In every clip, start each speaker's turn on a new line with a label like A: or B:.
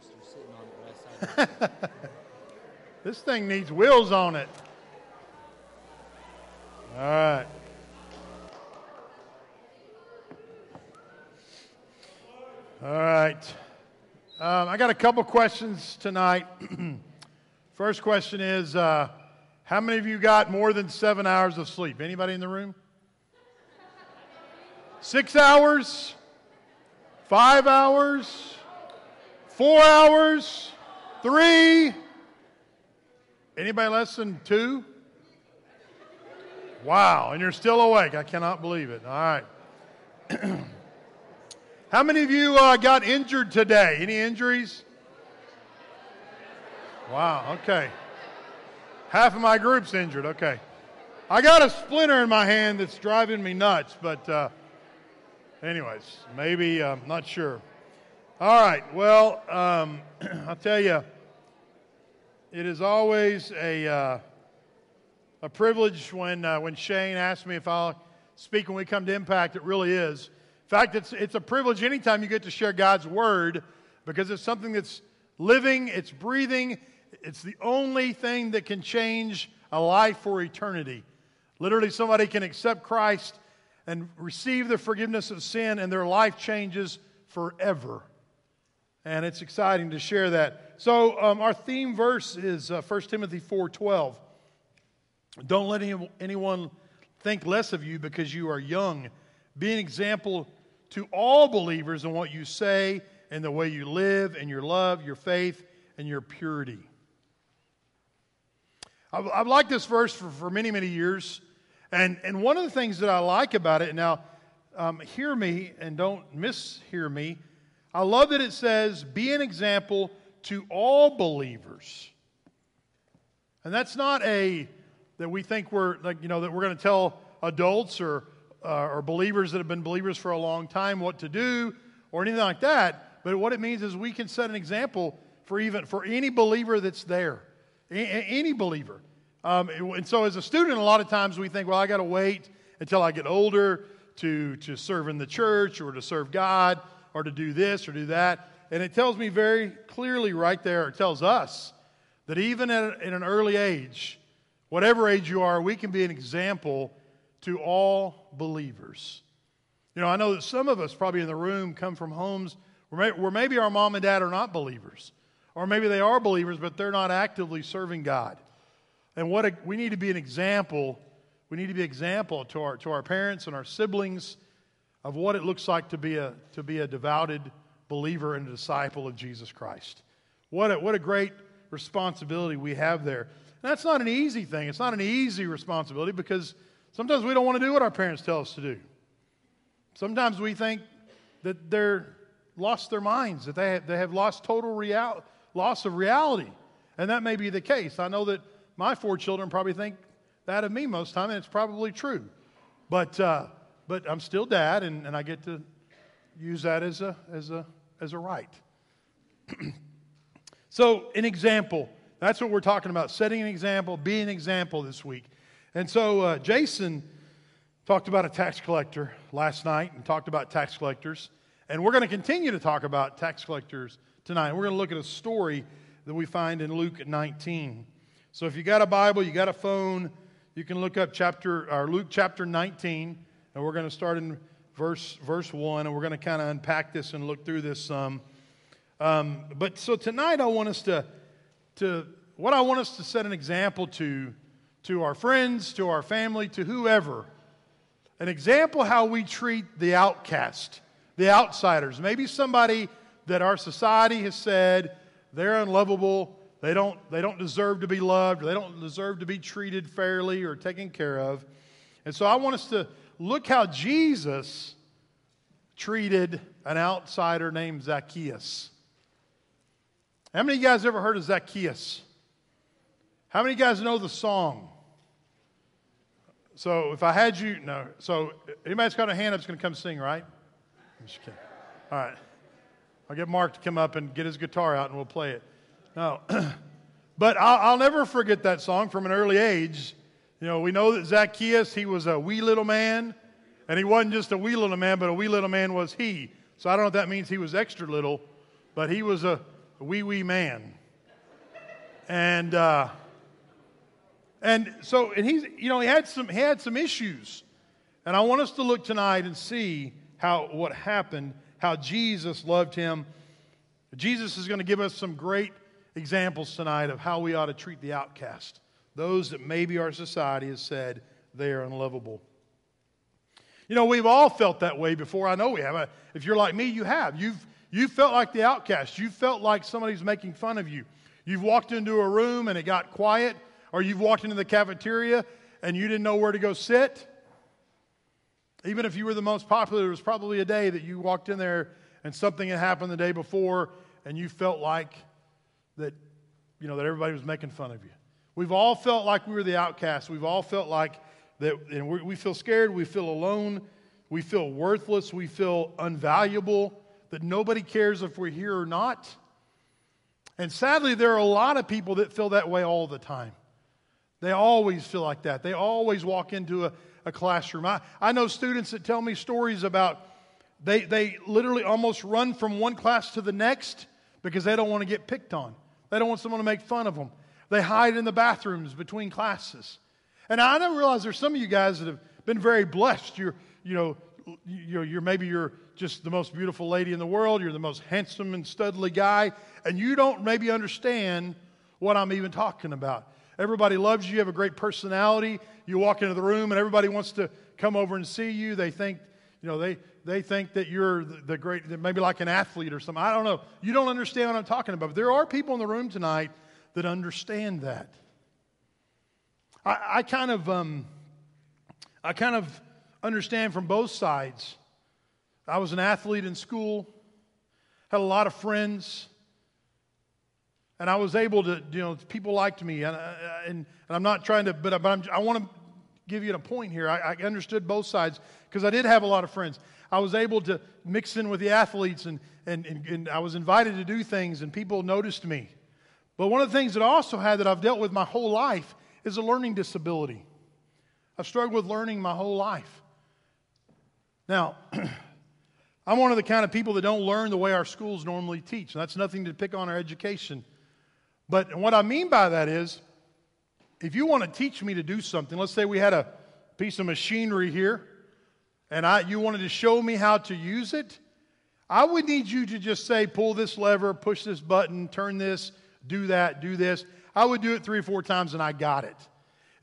A: coaster sitting on it, but I.
B: This thing needs wheels on it. All right. All right. Um, I got a couple questions tonight. First question is uh, How many of you got more than seven hours of sleep? Anybody in the room? Six hours? Five hours? Four hours? Three? Anybody less than two? Wow, and you're still awake. I cannot believe it. All right. How many of you uh, got injured today? Any injuries? Wow, okay. Half of my group's injured, okay. I got a splinter in my hand that's driving me nuts, but uh, anyways, maybe, I'm not sure. All right, well, um, I'll tell you, it is always a, uh, a privilege when, uh, when Shane asks me if I'll speak when we come to Impact. It really is. In fact, it's, it's a privilege anytime you get to share God's Word because it's something that's living, it's breathing, it's the only thing that can change a life for eternity. Literally, somebody can accept Christ and receive the forgiveness of sin, and their life changes forever. And it's exciting to share that. So, um, our theme verse is uh, 1 Timothy 4:12. Don't let any, anyone think less of you because you are young. Be an example to all believers in what you say and the way you live and your love, your faith, and your purity. I've, liked this verse for, for many, many years. And, and one of the things that I like about it, now, um, hear me and don't mishear me. I love that it says, be an example to all believers. And that's not a, that we think we're, like, you know, that we're going to tell adults or, uh, or believers that have been believers for a long time what to do or anything like that. But what it means is we can set an example for even, for any believer that's there. A- any believer. Um, and so, as a student, a lot of times we think, well, I got to wait until I get older to, to serve in the church or to serve God or to do this or do that. And it tells me very clearly right there, it tells us that even at, an early age, whatever age you are, we can be an example to all believers. You know, I know that some of us probably in the room come from homes where, may, where maybe our mom and dad are not believers. Or maybe they are believers, but they're not actively serving God. And what a, we need to be an example. We need to be example to our, to our parents and our siblings of what it looks like to be a, to be a devoted believer and a disciple of Jesus Christ. What a, what a great responsibility we have there. And that's not an easy thing. It's not an easy responsibility because sometimes we don't want to do what our parents tell us to do. Sometimes we think that they're lost their minds, that they have, they have lost total real, loss of reality. And that may be the case. I know that my four children probably think that of me most time, and it's probably true. But, uh, but I'm still dad, and, and I get to use that as a, as a, as a right. so, an example. That's what we're talking about setting an example, being an example this week. And so, uh, Jason talked about a tax collector last night and talked about tax collectors. And we're going to continue to talk about tax collectors tonight. We're going to look at a story that we find in Luke 19. So, if you got a Bible, you got a phone, you can look up chapter or Luke chapter 19, and we're going to start in verse verse one, and we're going to kind of unpack this and look through this some. Um, but so tonight, I want us to to what I want us to set an example to to our friends, to our family, to whoever. An example how we treat the outcast, the outsiders. Maybe somebody that our society has said they're unlovable, they don't, they don't deserve to be loved, they don't deserve to be treated fairly or taken care of. And so I want us to look how Jesus treated an outsider named Zacchaeus. How many of you guys ever heard of Zacchaeus? How many of you guys know the song? So if I had you, no. So anybody's got a hand up is going to come sing, right? I'm just kidding. All right. I'll get Mark to come up and get his guitar out and we'll play it. No. but I'll, I'll never forget that song from an early age. You know, we know that Zacchaeus, he was a wee little man, and he wasn't just a wee little man, but a wee little man was he. So I don't know if that means he was extra little, but he was a, wee wee man. And, uh, and so, and he's, you know, he had some, he had some issues. And I want us to look tonight and see how, what happened, how Jesus loved him. Jesus is going to give us some great examples tonight of how we ought to treat the outcast, those that maybe our society has said they are unlovable. You know, we've all felt that way before. I know we have. If you're like me, you have. You've, you felt like the outcast. You felt like somebody's making fun of you. You've walked into a room and it got quiet, or you've walked into the cafeteria and you didn't know where to go sit. Even if you were the most popular, there was probably a day that you walked in there and something had happened the day before and you felt like that, you know, that everybody was making fun of you. We've all felt like we were the outcast. We've all felt like that, and we feel scared, we feel alone, we feel worthless, we feel unvaluable, that nobody cares if we're here or not. And sadly, there are a lot of people that feel that way all the time. They always feel like that. They always walk into a, a classroom. I, I know students that tell me stories about they, they literally almost run from one class to the next because they don't want to get picked on. They don't want someone to make fun of them. They hide in the bathrooms between classes. And I never realized there's some of you guys that have been very blessed. You're, you know, you're, you're maybe you're just the most beautiful lady in the world. You're the most handsome and studly guy, and you don't maybe understand what I'm even talking about. Everybody loves you. You have a great personality. You walk into the room, and everybody wants to come over and see you. They think, you know, they they think that you're the great, maybe like an athlete or something. I don't know. You don't understand what I'm talking about. But there are people in the room tonight that understand that. I, I kind of, um, I kind of understand from both sides. I was an athlete in school, had a lot of friends, and I was able to, you know, people liked me, and, uh, and, and I'm not trying to, but, but I'm, i want to give you a point here. I, I understood both sides because I did have a lot of friends. I was able to mix in with the athletes, and, and, and, and I was invited to do things, and people noticed me. But one of the things that I also had that I've dealt with my whole life is a learning disability. I've struggled with learning my whole life. Now, I'm one of the kind of people that don't learn the way our schools normally teach. That's nothing to pick on our education. But what I mean by that is, if you want to teach me to do something, let's say we had a piece of machinery here, and I, you wanted to show me how to use it, I would need you to just say, pull this lever, push this button, turn this, do that, do this. I would do it three or four times and I got it.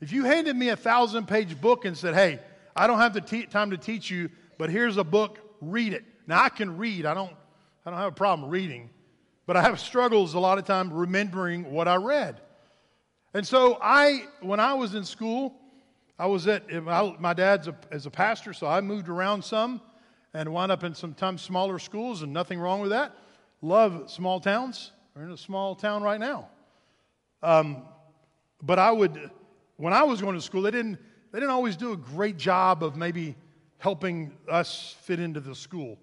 B: If you handed me a thousand page book and said, hey, I don't have the te- time to teach you, but here's a book, read it. Now I can read. I don't, I don't have a problem reading, but I have struggles a lot of time remembering what I read. And so I, when I was in school, I was at my dad's a, as a pastor, so I moved around some and wound up in sometimes smaller schools, and nothing wrong with that. Love small towns. We're in a small town right now. Um, but I would, when I was going to school, they didn't, they didn't always do a great job of maybe helping us fit into the school.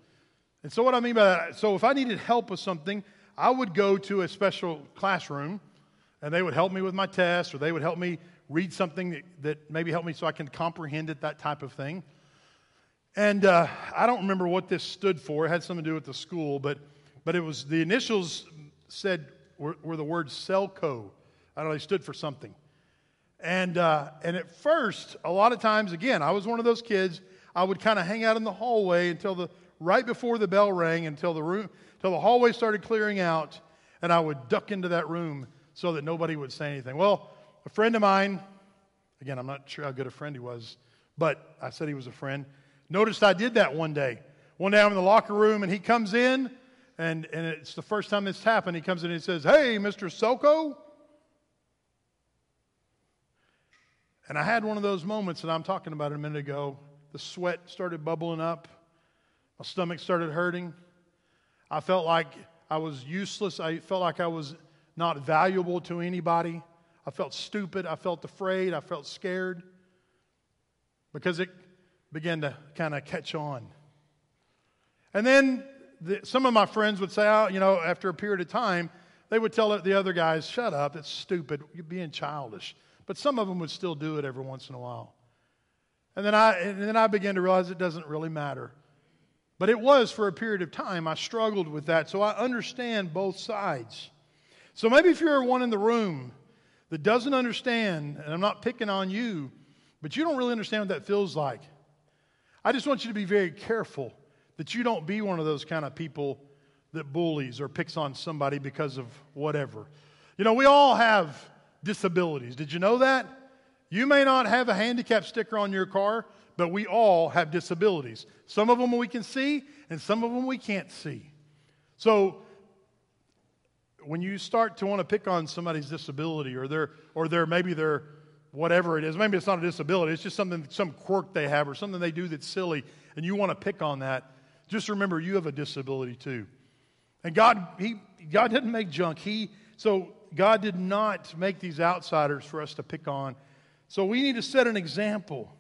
B: And so, what I mean by that, so if I needed help with something, I would go to a special classroom and they would help me with my test or they would help me read something that, that maybe helped me so I can comprehend it, that type of thing. And uh, I don't remember what this stood for. It had something to do with the school, but, but it was the initials said were, were the words Selco. I don't know, they stood for something. And, uh, and at first, a lot of times, again, I was one of those kids, I would kind of hang out in the hallway until the, right before the bell rang, until the room, until the hallway started clearing out, and I would duck into that room so that nobody would say anything. Well, a friend of mine, again, I'm not sure how good a friend he was, but I said he was a friend, noticed I did that one day. One day I'm in the locker room, and he comes in, and, and it's the first time this happened. He comes in and he says, Hey, Mr. Soko. And I had one of those moments that I'm talking about a minute ago. The sweat started bubbling up, my stomach started hurting. I felt like I was useless. I felt like I was not valuable to anybody. I felt stupid. I felt afraid. I felt scared because it began to kind of catch on. And then the, some of my friends would say, oh, you know, after a period of time, they would tell the other guys, shut up, that's stupid, you're being childish. But some of them would still do it every once in a while. And then I, and then I began to realize it doesn't really matter. But it was for a period of time. I struggled with that. So I understand both sides. So maybe if you're one in the room that doesn't understand, and I'm not picking on you, but you don't really understand what that feels like, I just want you to be very careful that you don't be one of those kind of people that bullies or picks on somebody because of whatever. You know, we all have disabilities. Did you know that? You may not have a handicap sticker on your car, but we all have disabilities. Some of them we can see, and some of them we can't see. So when you start to want to pick on somebody's disability or their or their maybe their whatever it is, maybe it's not a disability, it's just something some quirk they have or something they do that's silly, and you want to pick on that, just remember you have a disability too. And God, He God didn't make junk. He so God did not make these outsiders for us to pick on. So we need to set an example.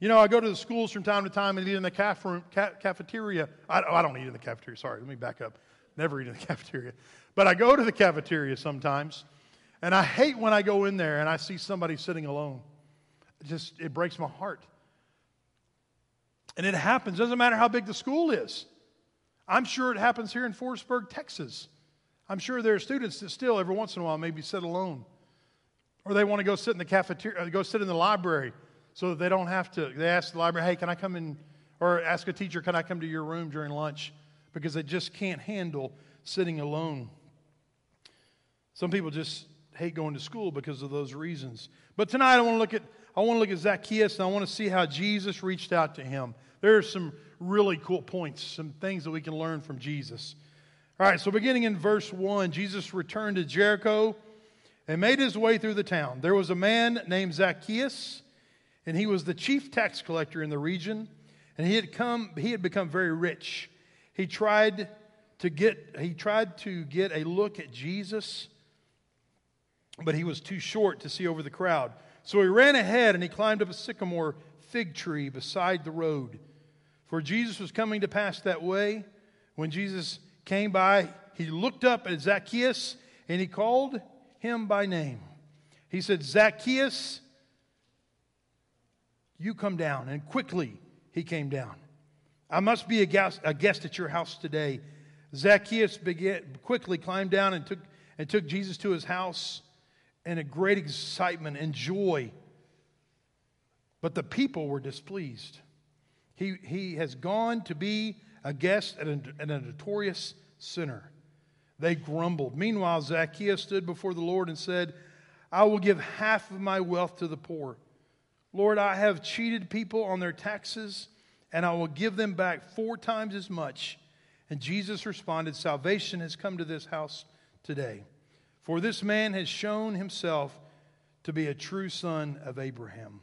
B: You know, I go to the schools from time to time and eat in the caf- cafeteria. I, oh, I don't eat in the cafeteria. Sorry, let me back up. Never eat in the cafeteria. But I go to the cafeteria sometimes, and I hate when I go in there and I see somebody sitting alone. It just it breaks my heart. And it happens. Doesn't matter how big the school is. I'm sure it happens here in Forestburg, Texas. I'm sure there are students that still, every once in a while, maybe sit alone. Or they want to go sit in the cafeteria, uh, go sit in the library so that they don't have to. They ask the library, hey, can I come in? Or ask a teacher, can I come to your room during lunch? Because they just can't handle sitting alone. Some people just hate going to school because of those reasons. But tonight I want to look at I want to look at Zacchaeus and I want to see how Jesus reached out to him. There are some really cool points, some things that we can learn from Jesus. All right, so beginning in verse 1, Jesus returned to Jericho and made his way through the town. There was a man named Zacchaeus, and he was the chief tax collector in the region, and he had come he had become very rich. He tried to get he tried to get a look at Jesus, but he was too short to see over the crowd. So he ran ahead and he climbed up a sycamore fig tree beside the road. For Jesus was coming to pass that way. When Jesus came by, he looked up at Zacchaeus and he called him by name. He said, Zacchaeus, you come down. And quickly he came down. I must be a guest, a guest at your house today. Zacchaeus began, quickly climbed down and took, and took Jesus to his house in a great excitement and joy. But the people were displeased. He, he has gone to be a guest at a, and a notorious sinner. They grumbled. Meanwhile, Zacchaeus stood before the Lord and said, I will give half of my wealth to the poor. Lord, I have cheated people on their taxes, and I will give them back four times as much. And Jesus responded, Salvation has come to this house today. For this man has shown himself to be a true son of Abraham.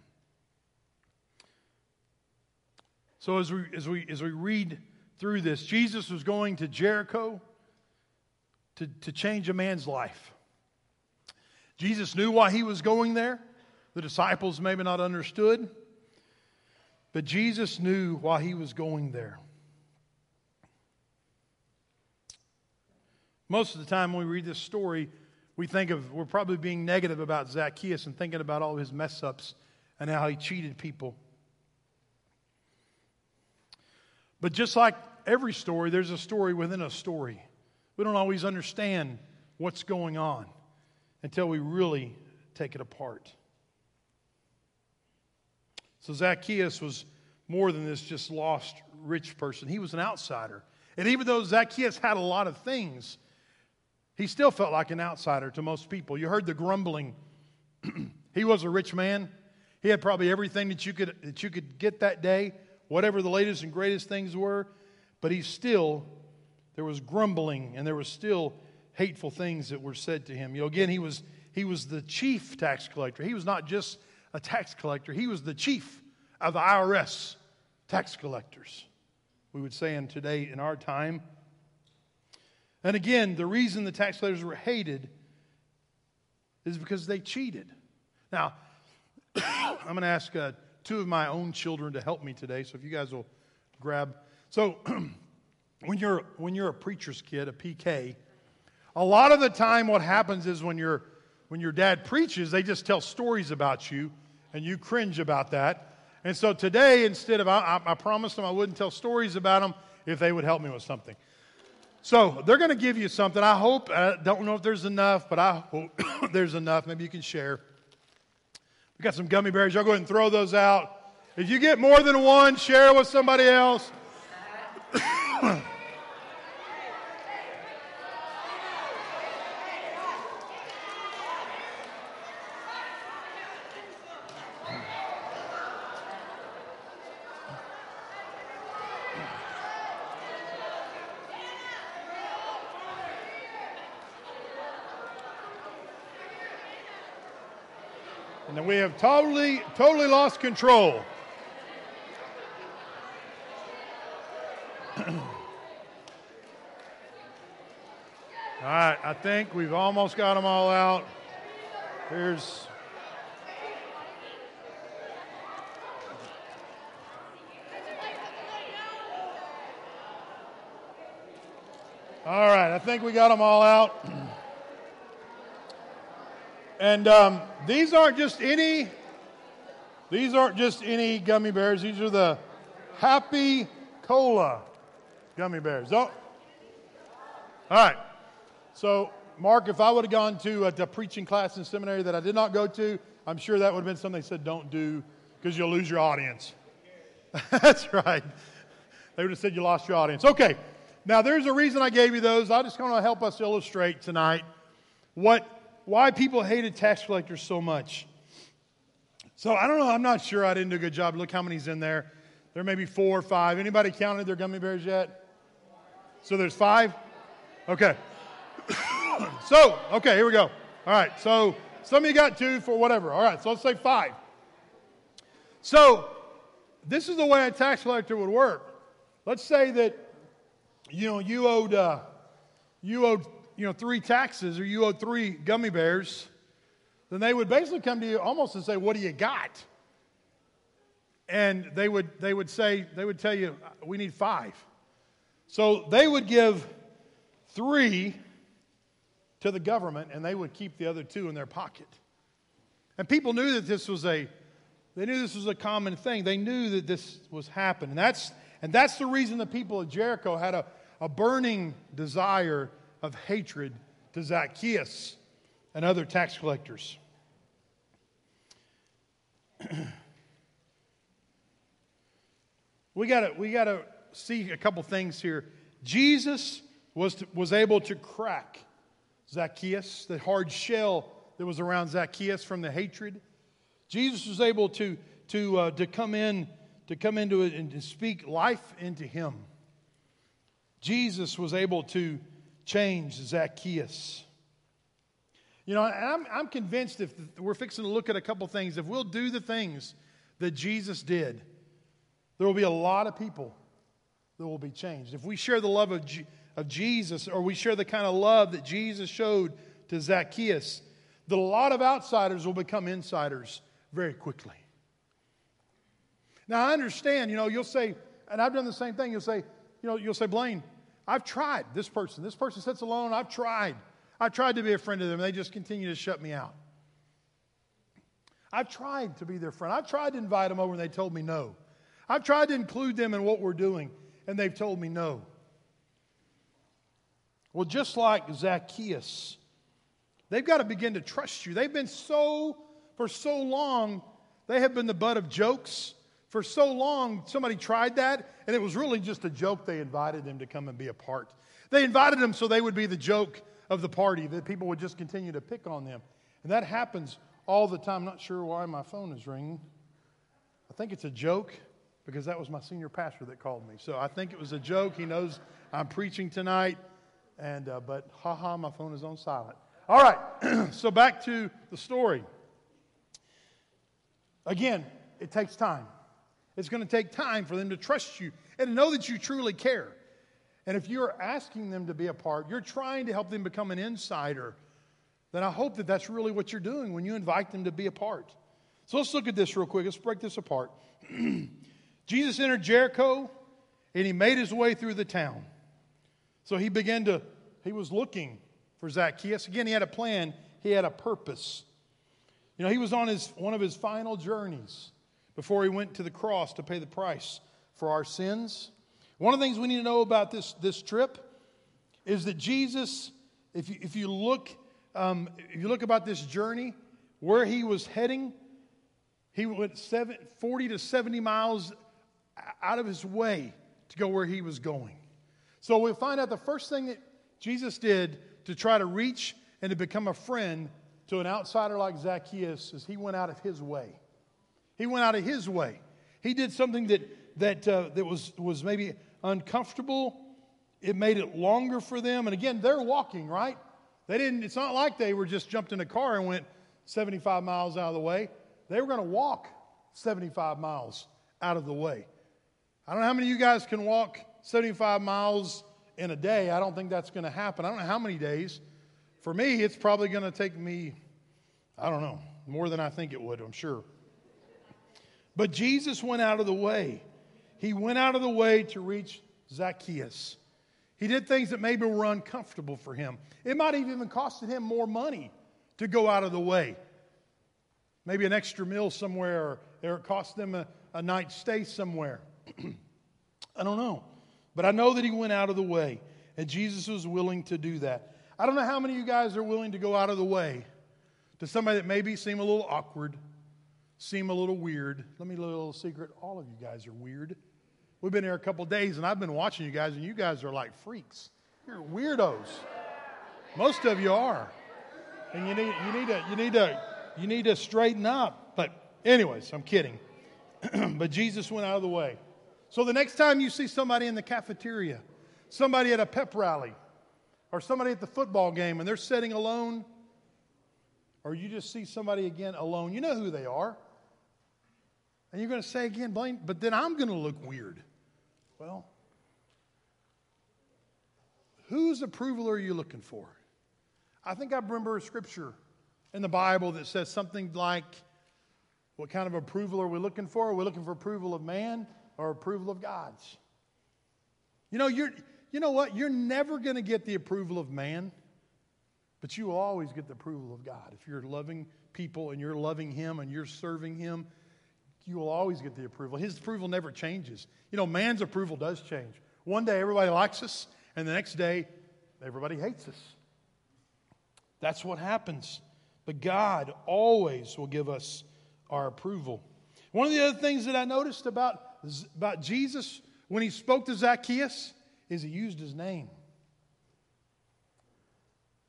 B: So as we, as we, as we read through this. Jesus was going to Jericho to, to change a man's life. Jesus knew why he was going there. The disciples maybe not understood, but Jesus knew why he was going there. Most of the time when we read this story, we think of, we're probably being negative about Zacchaeus and thinking about all his mess ups and how he cheated people. But just like every story, there's a story within a story. We don't always understand what's going on until we really take it apart. So Zacchaeus was more than this just lost rich person. He was an outsider. And even though Zacchaeus had a lot of things, he still felt like an outsider to most people. You heard the grumbling. he was a rich man. He had probably everything that you could that you could get that day, whatever the latest and greatest things were. But he still, there was grumbling and there was still hateful things that were said to him. You know, again, he was, he was the chief tax collector. He was not just a tax collector, he was the chief of the IRS tax collectors, we would say in today, in our time. And again, the reason the tax collectors were hated is because they cheated. Now, I'm going to ask uh, two of my own children to help me today, so if you guys will grab so when you're when you're a preacher's kid, a PK, a lot of the time what happens is when your when your dad preaches, they just tell stories about you, and you cringe about that. And so today, instead of I, I promised them I wouldn't tell stories about them, if they would help me with something. So they're going to give you something. I hope, I don't know if there's enough, but I hope there's enough. Maybe you can share. We got some gummy bears. Y'all go ahead and throw those out. If you get more than one, share with somebody else. And we have totally, totally lost control. all right, I think we've almost got them all out. Here's. All right, I think we got them all out. And um, these aren't just any. These aren't just any gummy bears. These are the Happy Cola gummy bears. Oh. All right. So, Mark, if I would have gone to a, preaching class in seminary that I did not go to, I'm sure that would have been something they said don't do because you'll lose your audience. That's right. They would have said you lost your audience. Okay. Now, there's a reason I gave you those. I just want to help us illustrate tonight what why people hated tax collectors so much. So I don't know. I'm not sure. I didn't do a good job. Look how many's in there. There may be four or five. Anybody counted their gummy bears yet? So there's five? Okay. so, okay, here we go. All right. So some of you got two for whatever. All right. So let's say five. So this is the way a tax collector would work. Let's say that, you know, you owed, uh, you owed you know, three taxes or you owe three gummy bears, then they would basically come to you almost and say, What do you got? And they would, they would say, they would tell you, uh, We need five. So they would give three to the government and they would keep the other two in their pocket. And people knew that this was a they knew this was a common thing. They knew that this was happening. And that's, and that's the reason the people of Jericho had a, a burning desire of hatred to Zacchaeus and other tax collectors. we got we got to see a couple things here. Jesus was, to, was able to crack Zacchaeus, the hard shell that was around Zacchaeus from the hatred. Jesus was able to, to, uh, to come in to come into it and to speak life into him. Jesus was able to change Zacchaeus. You know, I'm, I'm convinced if we're fixing to look at a couple things, if we'll do the things that Jesus did, there will be a lot of people that will be changed. If we share the love of, G- of Jesus, or we share the kind of love that Jesus showed to Zacchaeus, that a lot of outsiders will become insiders very quickly. Now, I understand, you know, you'll say, and I've done the same thing, you'll say, you know, you'll say, Blaine, I've tried this person. This person sits alone. I've tried. I've tried to be a friend to them. They just continue to shut me out. I've tried to be their friend. I've tried to invite them over and they told me no. I've tried to include them in what we're doing and they've told me no. Well, just like Zacchaeus, they've got to begin to trust you. They've been so, for so long, they have been the butt of jokes for so long, somebody tried that, and it was really just a joke. They invited them to come and be a part. They invited them so they would be the joke of the party, that people would just continue to pick on them. And that happens all the time. I'm not sure why my phone is ringing. I think it's a joke because that was my senior pastor that called me. So I think it was a joke. He knows I'm preaching tonight, and uh, but haha, my phone is on silent. All right, so back to the story. Again, it takes time. It's going to take time for them to trust you and to know that you truly care. And if you're asking them to be a part, you're trying to help them become an insider, then I hope that that's really what you're doing when you invite them to be a part. So let's look at this real quick. Let's break this apart. Jesus entered Jericho and he made his way through the town. So he began to, he was looking for Zacchaeus. Again, he had a plan, he had a purpose. You know, he was on his, one of his final journeys before he went to the cross to pay the price for our sins. One of the things we need to know about this, this trip is that Jesus, if you, if you look, um, if you look about this journey, where he was heading, he went seven, 40 to 70 miles out of his way to go where he was going. So we find out the first thing that Jesus did to try to reach and to become a friend to an outsider like Zacchaeus is he went out of his way. He went out of his way. He did something that, that, uh, that was, was maybe uncomfortable. It made it longer for them. And again, they're walking, right? They didn't, it's not like they were just jumped in a car and went 75 miles out of the way. They were going to walk 75 miles out of the way. I don't know how many of you guys can walk 75 miles in a day. I don't think that's going to happen. I don't know how many days. For me, it's probably going to take me, I don't know, more than I think it would, I'm sure. But Jesus went out of the way. He went out of the way to reach Zacchaeus. He did things that maybe were uncomfortable for him. It might have even costed him more money to go out of the way. Maybe an extra meal somewhere, or it cost them a, a night stay somewhere. I don't know. But I know that he went out of the way, and Jesus was willing to do that. I don't know how many of you guys are willing to go out of the way to somebody that maybe seem a little awkward, seem a little weird. Let me a little secret. All of you guys are weird. We've been here a couple days, and I've been watching you guys, and you guys are like freaks. You're weirdos. Most of you are. And you need, you need, to, you need, to, you need to straighten up. But, anyways, I'm kidding. but Jesus went out of the way. So the next time you see somebody in the cafeteria, somebody at a pep rally, or somebody at the football game and they're sitting alone, or you just see somebody again alone, you know who they are. And you're going to say again, Blaine, but then I'm going to look weird. Well, whose approval are you looking for? I think I remember a scripture in the Bible that says something like, What kind of approval are we looking for? Are we looking for approval of man? or approval of God's. You know, you're, you know what? You're never going to get the approval of man, but you will always get the approval of God. If you're loving people and you're loving Him and you're serving Him, you will always get the approval. His approval never changes. You know, man's approval does change. One day everybody likes us, and the next day everybody hates us. That's what happens. But God always will give us our approval. One of the other things that I noticed about about Jesus when he spoke to Zacchaeus is he used his name.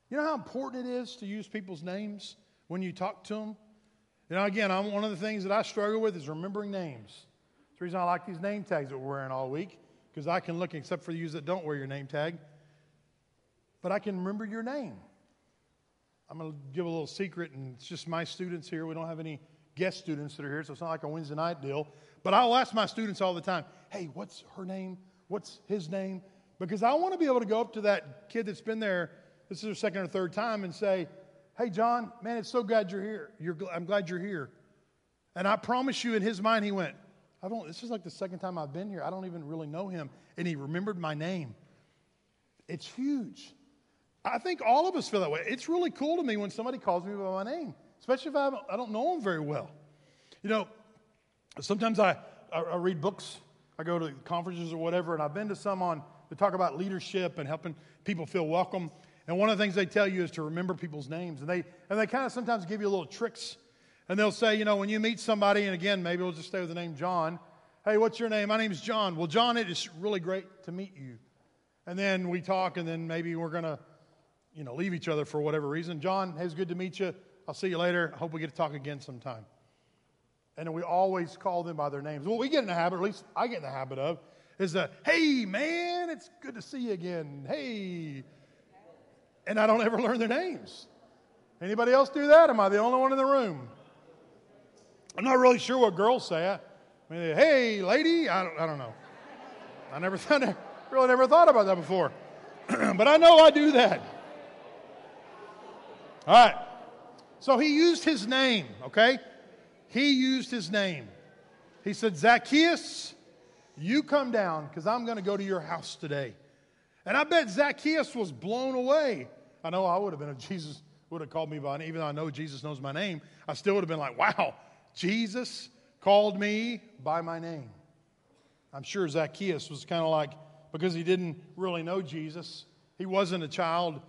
B: You know how important it is to use people's names when you talk to them? You know, again, I'm, one of the things that I struggle with is remembering names. The reason I like these name tags that we're wearing all week, because I can look, except for the you that don't wear your name tag, but I can remember your name. I'm going to give a little secret, and it's just my students here. We don't have any guest students that are here, so it's not like a Wednesday night deal. But I'll ask my students all the time, hey, what's her name? What's his name? Because I want to be able to go up to that kid that's been there, this is their second or third time, and say, hey, John, man, it's so glad you're here. You're, I'm glad you're here. And I promise you, in his mind, he went, I don't, this is like the second time I've been here. I don't even really know him. And he remembered my name. It's huge. I think all of us feel that way. It's really cool to me when somebody calls me by my name, especially if I, I don't know them very well. You know, Sometimes I, I, read books, I go to conferences or whatever, and I've been to some on to talk about leadership and helping people feel welcome. And one of the things they tell you is to remember people's names. And they, and they kind of sometimes give you little tricks. And they'll say, you know, when you meet somebody, and again, maybe we'll just stay with the name John. Hey, what's your name? My name's John. Well, John, it is really great to meet you. And then we talk, and then maybe we're going to, you know, leave each other for whatever reason. John, hey, it's good to meet you. I'll see you later. I hope we get to talk again sometime. And we always call them by their names. What we get in the habit, at least I get in the habit of, is that, hey, man, it's good to see you again. Hey. And I don't ever learn their names. Anybody else do that? Am I the only one in the room? I'm not really sure what girls say. I, hey, lady, I don't, I don't know. I never, I really never thought about that before. but I know I do that. All right. So he used his name, okay? he used his name. He said, Zacchaeus, you come down because I'm going to go to your house today. And I bet Zacchaeus was blown away. I know I would have been if Jesus would have called me by name. Even though I know Jesus knows my name, I still would have been like, wow, Jesus called me by my name. I'm sure Zacchaeus was kind of like, because he didn't really know Jesus, he wasn't a child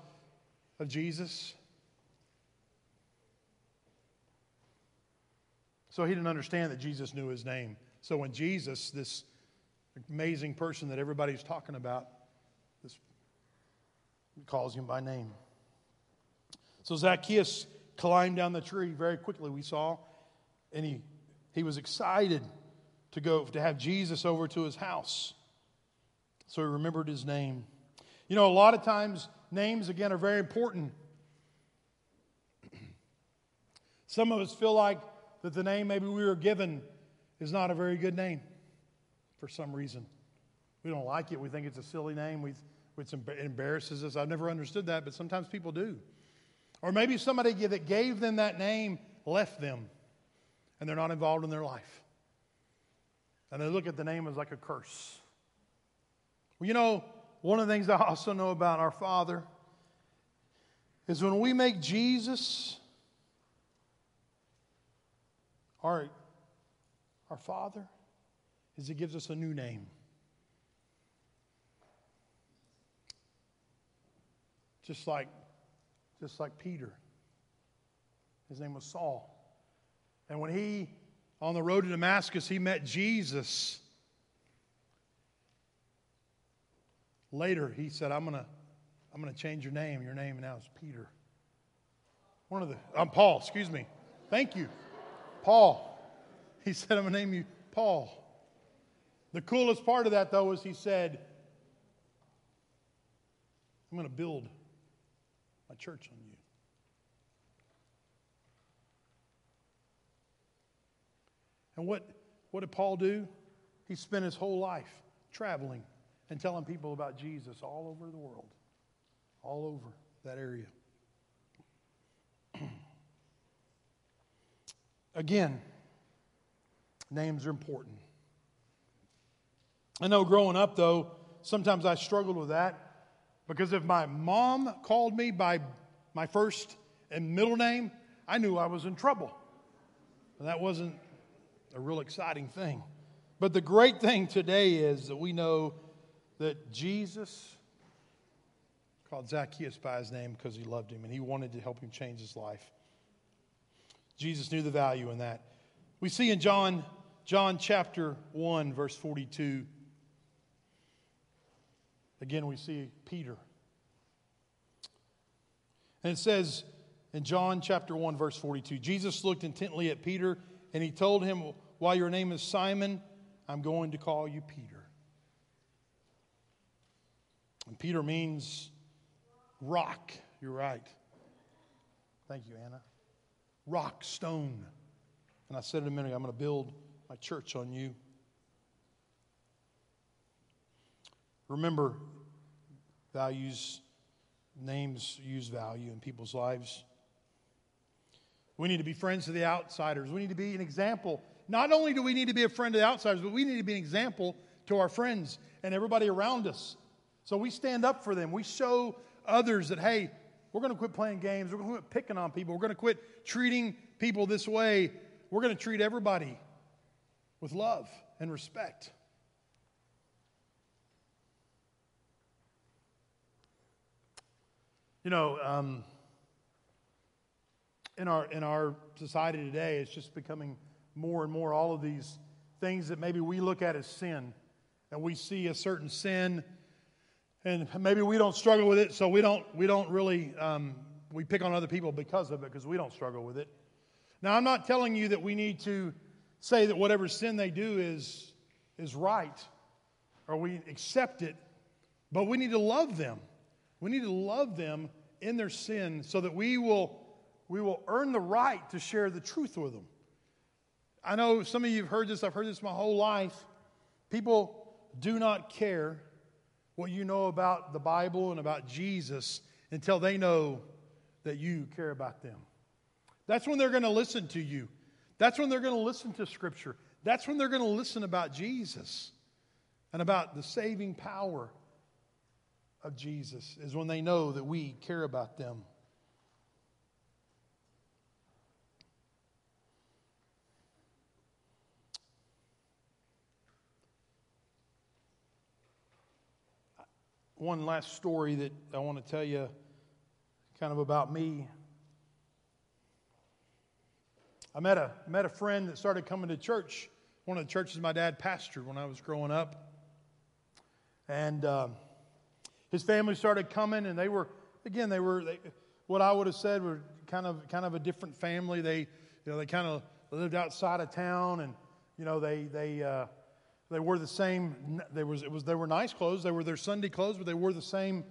B: of Jesus. So he didn't understand that Jesus knew his name. So when Jesus, this amazing person that everybody's talking about, calls him by name. So Zacchaeus climbed down the tree very quickly, we saw, and he, he was excited to go to have Jesus over to his house. So he remembered his name. You know, a lot of times names, again, are very important. Some of us feel like that the name maybe we were given is not a very good name for some reason. We don't like it. We think it's a silly name. We, it embarrasses us. I've never understood that, but sometimes people do. Or maybe somebody that gave them that name left them and they're not involved in their life. And they look at the name as like a curse. Well, you know, one of the things I also know about our Father is when we make Jesus our, our Father, is He gives us a new name. Just like, just like Peter. His name was Saul. And when he, on the road to Damascus, he met Jesus. Later, he said, I'm going to I'm going to change your name. Your name now is Peter. One of the, I'm Paul, excuse me. Thank you. Paul. He said, I'm going to name you Paul. The coolest part of that, though, is he said, I'm going to build my church on you. And what, what did Paul do? He spent his whole life traveling and telling people about Jesus all over the world, all over that area. Again, names are important. I know growing up, though, sometimes I struggled with that because if my mom called me by my first and middle name, I knew I was in trouble. And that wasn't a real exciting thing. But the great thing today is that we know that Jesus called Zacchaeus by his name because he loved him and he wanted to help him change his life. Jesus knew the value in that. We see in John, John chapter 1, verse 42. Again, we see Peter. And it says in John chapter 1, verse 42 Jesus looked intently at Peter and he told him, While your name is Simon, I'm going to call you Peter. And Peter means rock. You're right. Thank you, Anna rock, stone. And I said in a minute, ago, I'm going to build my church on you. Remember, values, names use value in people's lives. We need to be friends to the outsiders. We need to be an example. Not only do we need to be a friend to the outsiders, but we need to be an example to our friends and everybody around us. So we stand up for them. We show others that, hey, we're going to quit playing games. We're going to quit picking on people. We're going to quit treating people this way. We're going to treat everybody with love and respect. You know, um, in our in our society today, it's just becoming more and more all of these things that maybe we look at as sin, and we see a certain sin and maybe we don't struggle with it, so we don't we don't really um, we pick on other people because of it because we don't struggle with it. Now, I'm not telling you that we need to say that whatever sin they do is is right, or we accept it, but we need to love them. We need to love them in their sin so that we will we will earn the right to share the truth with them. I know some of you have heard this. I've heard this my whole life. People do not care what you know about the Bible and about Jesus until they know that you care about them. That's when they're going to listen to you. That's when they're going to listen to Scripture. That's when they're going to listen about Jesus and about the saving power of Jesus, is when they know that we care about them. one last story that I want to tell you kind of about me. I met a, met a friend that started coming to church, one of the churches my dad pastored when I was growing up. And um, his family started coming, and they were, again, they were, they, what I would have said were kind of, kind of a different family. They, you know, they kind of lived outside of town, and, you know, they, they, uh, they wore the same, they, was, it was, they were nice clothes. They were their Sunday clothes, but they wore the same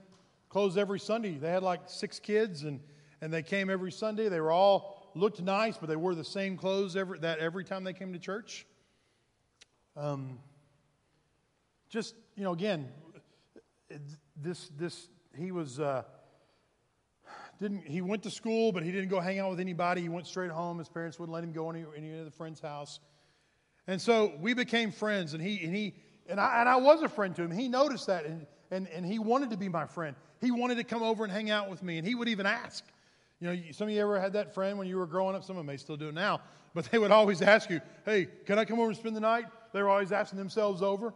B: clothes every Sunday. They had like six kids, and, and they came every Sunday. They were all looked nice, but they wore the same clothes every, that every time they came to church. Um, just you know, again, this this he was uh, didn't he went to school, but he didn't go hang out with anybody. He went straight home. His parents wouldn't let him go any any the friend's house, and so we became friends. And he and he and I and I was a friend to him. He noticed that, and and and he wanted to be my friend. He wanted to come over and hang out with me, and he would even ask. You know, some of you ever had that friend when you were growing up? Some of them may still do it now. But they would always ask you, hey, can I come over and spend the night? They were always asking themselves over.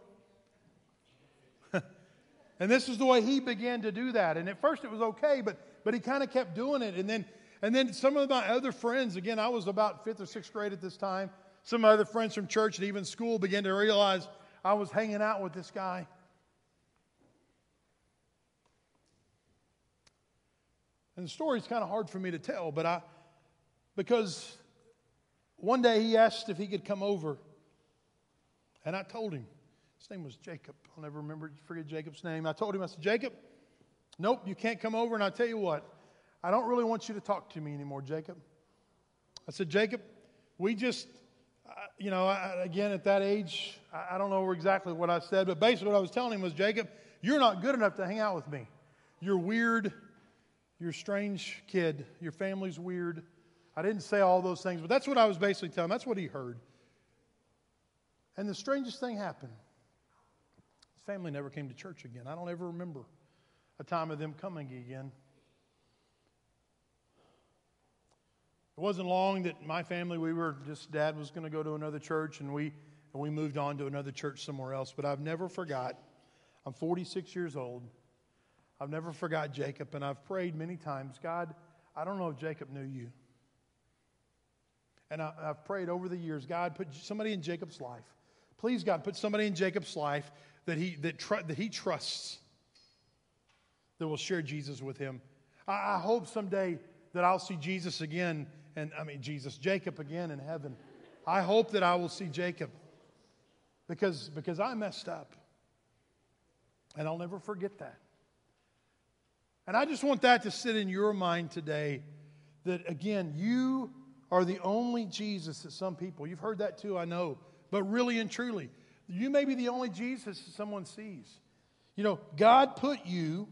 B: And this is the way he began to do that. And at first it was okay, but, but he kind of kept doing it. And then, and then some of my other friends, again, I was about fifth or sixth grade at this time. Some of my other friends from church and even school began to realize I was hanging out with this guy. And the story is kind of hard for me to tell, but I, because one day he asked if he could come over, and I told him. His name was Jacob. I'll never remember, forget Jacob's name. I told him, I said, Jacob, nope, you can't come over. And I tell you what, I don't really want you to talk to me anymore, Jacob. I said, Jacob, we just, uh, you know, I, again, at that age, I, I don't know exactly what I said, but basically what I was telling him was, Jacob, you're not good enough to hang out with me. You're weird. You're a strange kid. Your family's weird. I didn't say all those things, but that's what I was basically telling him. That's what he heard. And the strangest thing happened. Family never came to church again. I don't ever remember a time of them coming again. It wasn't long that my family, we were just, dad was going to go to another church, and we, and we moved on to another church somewhere else. But I've never forgot. I'm 46 years old. I've never forgot Jacob, and I've prayed many times God, I don't know if Jacob knew you. And I, have prayed over the years, God, put somebody in Jacob's life. Please, God, put somebody in Jacob's life that he, that, tr- that he trusts that will share Jesus with him. I, I hope someday that I'll see Jesus again, and I mean, Jesus, Jacob again in heaven. I hope that I will see Jacob because, because I messed up. And I'll never forget that. And I just want that to sit in your mind today that, again, you are the only Jesus that some people, you've heard that too, I know, but really and truly, you may be the only Jesus someone sees. You know, God put you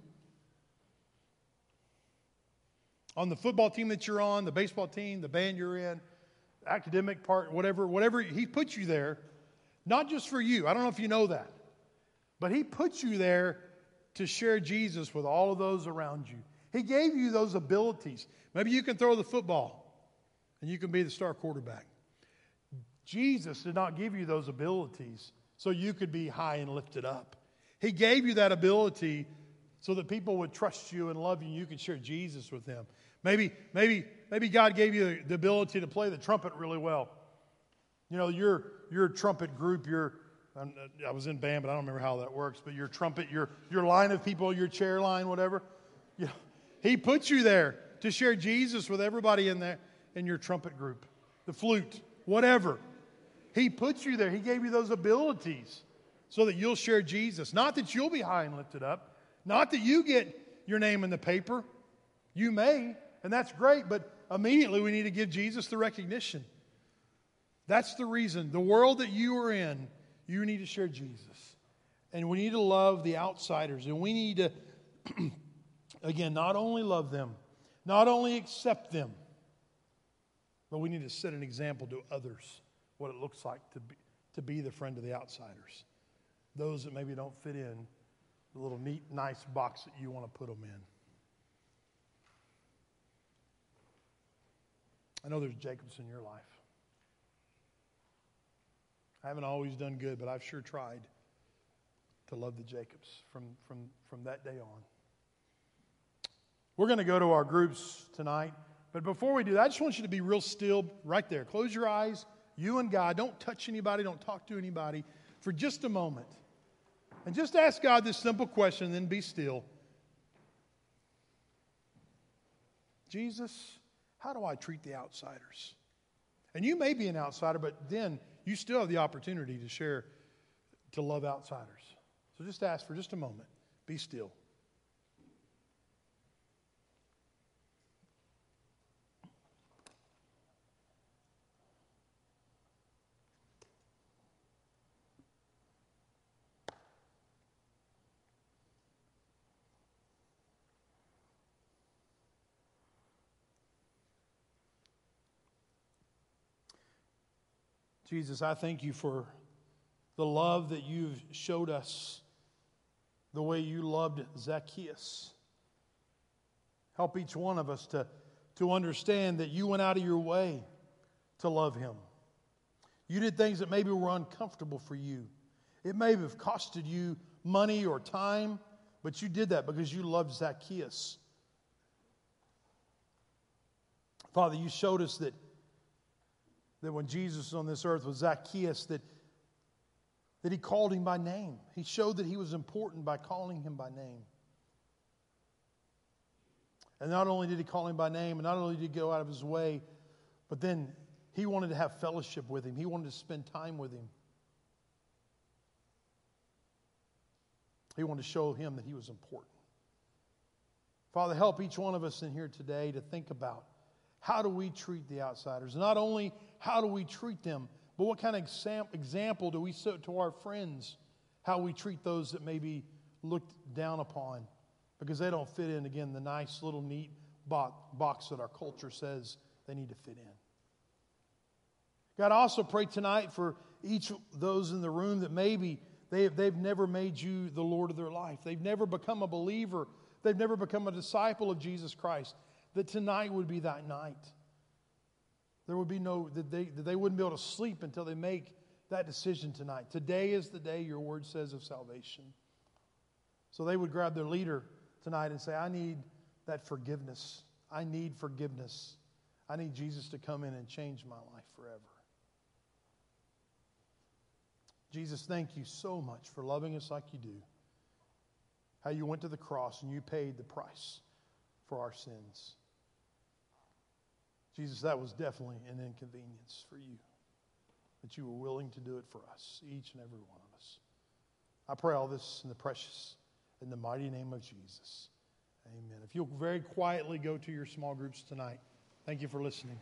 B: on the football team that you're on, the baseball team, the band you're in, academic part, whatever, whatever, He put you there, not just for you. I don't know if you know that, but He put you there to share Jesus with all of those around you. He gave you those abilities. Maybe you can throw the football and you can be the star quarterback. Jesus did not give you those abilities so you could be high and lifted up. He gave you that ability so that people would trust you and love you and you could share Jesus with them. Maybe, maybe, maybe God gave you the ability to play the trumpet really well. You know, your, your trumpet group, your, i was in band, but I don't remember how that works. But your trumpet, your, your line of people, your chair line, whatever. You know, he puts you there to share Jesus with everybody in there in your trumpet group, the flute, whatever. He puts you there. He gave you those abilities so that you'll share Jesus. Not that you'll be high and lifted up, not that you get your name in the paper. You may, and that's great, but immediately we need to give Jesus the recognition. That's the reason. The world that you are in you need to share Jesus. And we need to love the outsiders. And we need to, again, not only love them, not only accept them, but we need to set an example to others what it looks like to be, to be the friend of the outsiders. Those that maybe don't fit in the little neat, nice box that you want to put them in. I know there's Jacobs in your life. I haven't always done good, but I've sure tried. to love the Jacobs from, from, from that day on. We're going to go to our groups tonight. But before we do that, I just want you to be real still right there. Close your eyes, you and God. Don't touch anybody, don't talk to anybody for just a moment. And just ask God this simple question, then be still. Jesus, how do I treat the outsiders? And you may be an outsider, but then you still have the opportunity to share, to love outsiders. So just ask for just a moment. Be still. Jesus, I thank you for the love that you've showed us, the way you loved Zacchaeus. Help each one of us to, to understand that you went out of your way to love him. You did things that maybe were uncomfortable for you. It may have costed you money or time, but you did that because you loved Zacchaeus. Father, you showed us that that when Jesus was on this earth was Zacchaeus, that, that he called him by name. He showed that he was important by calling him by name. And not only did he call him by name, and not only did he go out of his way, but then he wanted to have fellowship with him. He wanted to spend time with him. He wanted to show him that he was important. Father, help each one of us in here today to think about how do we treat the outsiders? Not only how do we treat them, but what kind of exam- example do we set to our friends? How we treat those that may be looked down upon because they don't fit in, again, the nice little neat box that our culture says they need to fit in. God, I also pray tonight for each of those in the room that maybe they they've never made you the Lord of their life. They've never become a believer. They've never become a disciple of Jesus Christ that tonight would be that night. There would be no, that they, that they wouldn't be able to sleep until they make that decision tonight. Today is the day your word says of salvation. So they would grab their leader tonight and say, I need that forgiveness. I need forgiveness. I need Jesus to come in and change my life forever. Jesus, thank you so much for loving us like you do. How you went to the cross and you paid the price for our sins. Jesus, that was definitely an inconvenience for you, that you were willing to do it for us, each and every one of us. I pray all this in the precious, in the mighty name of Jesus. Amen. If you'll very quietly go to your small groups tonight, thank you for listening.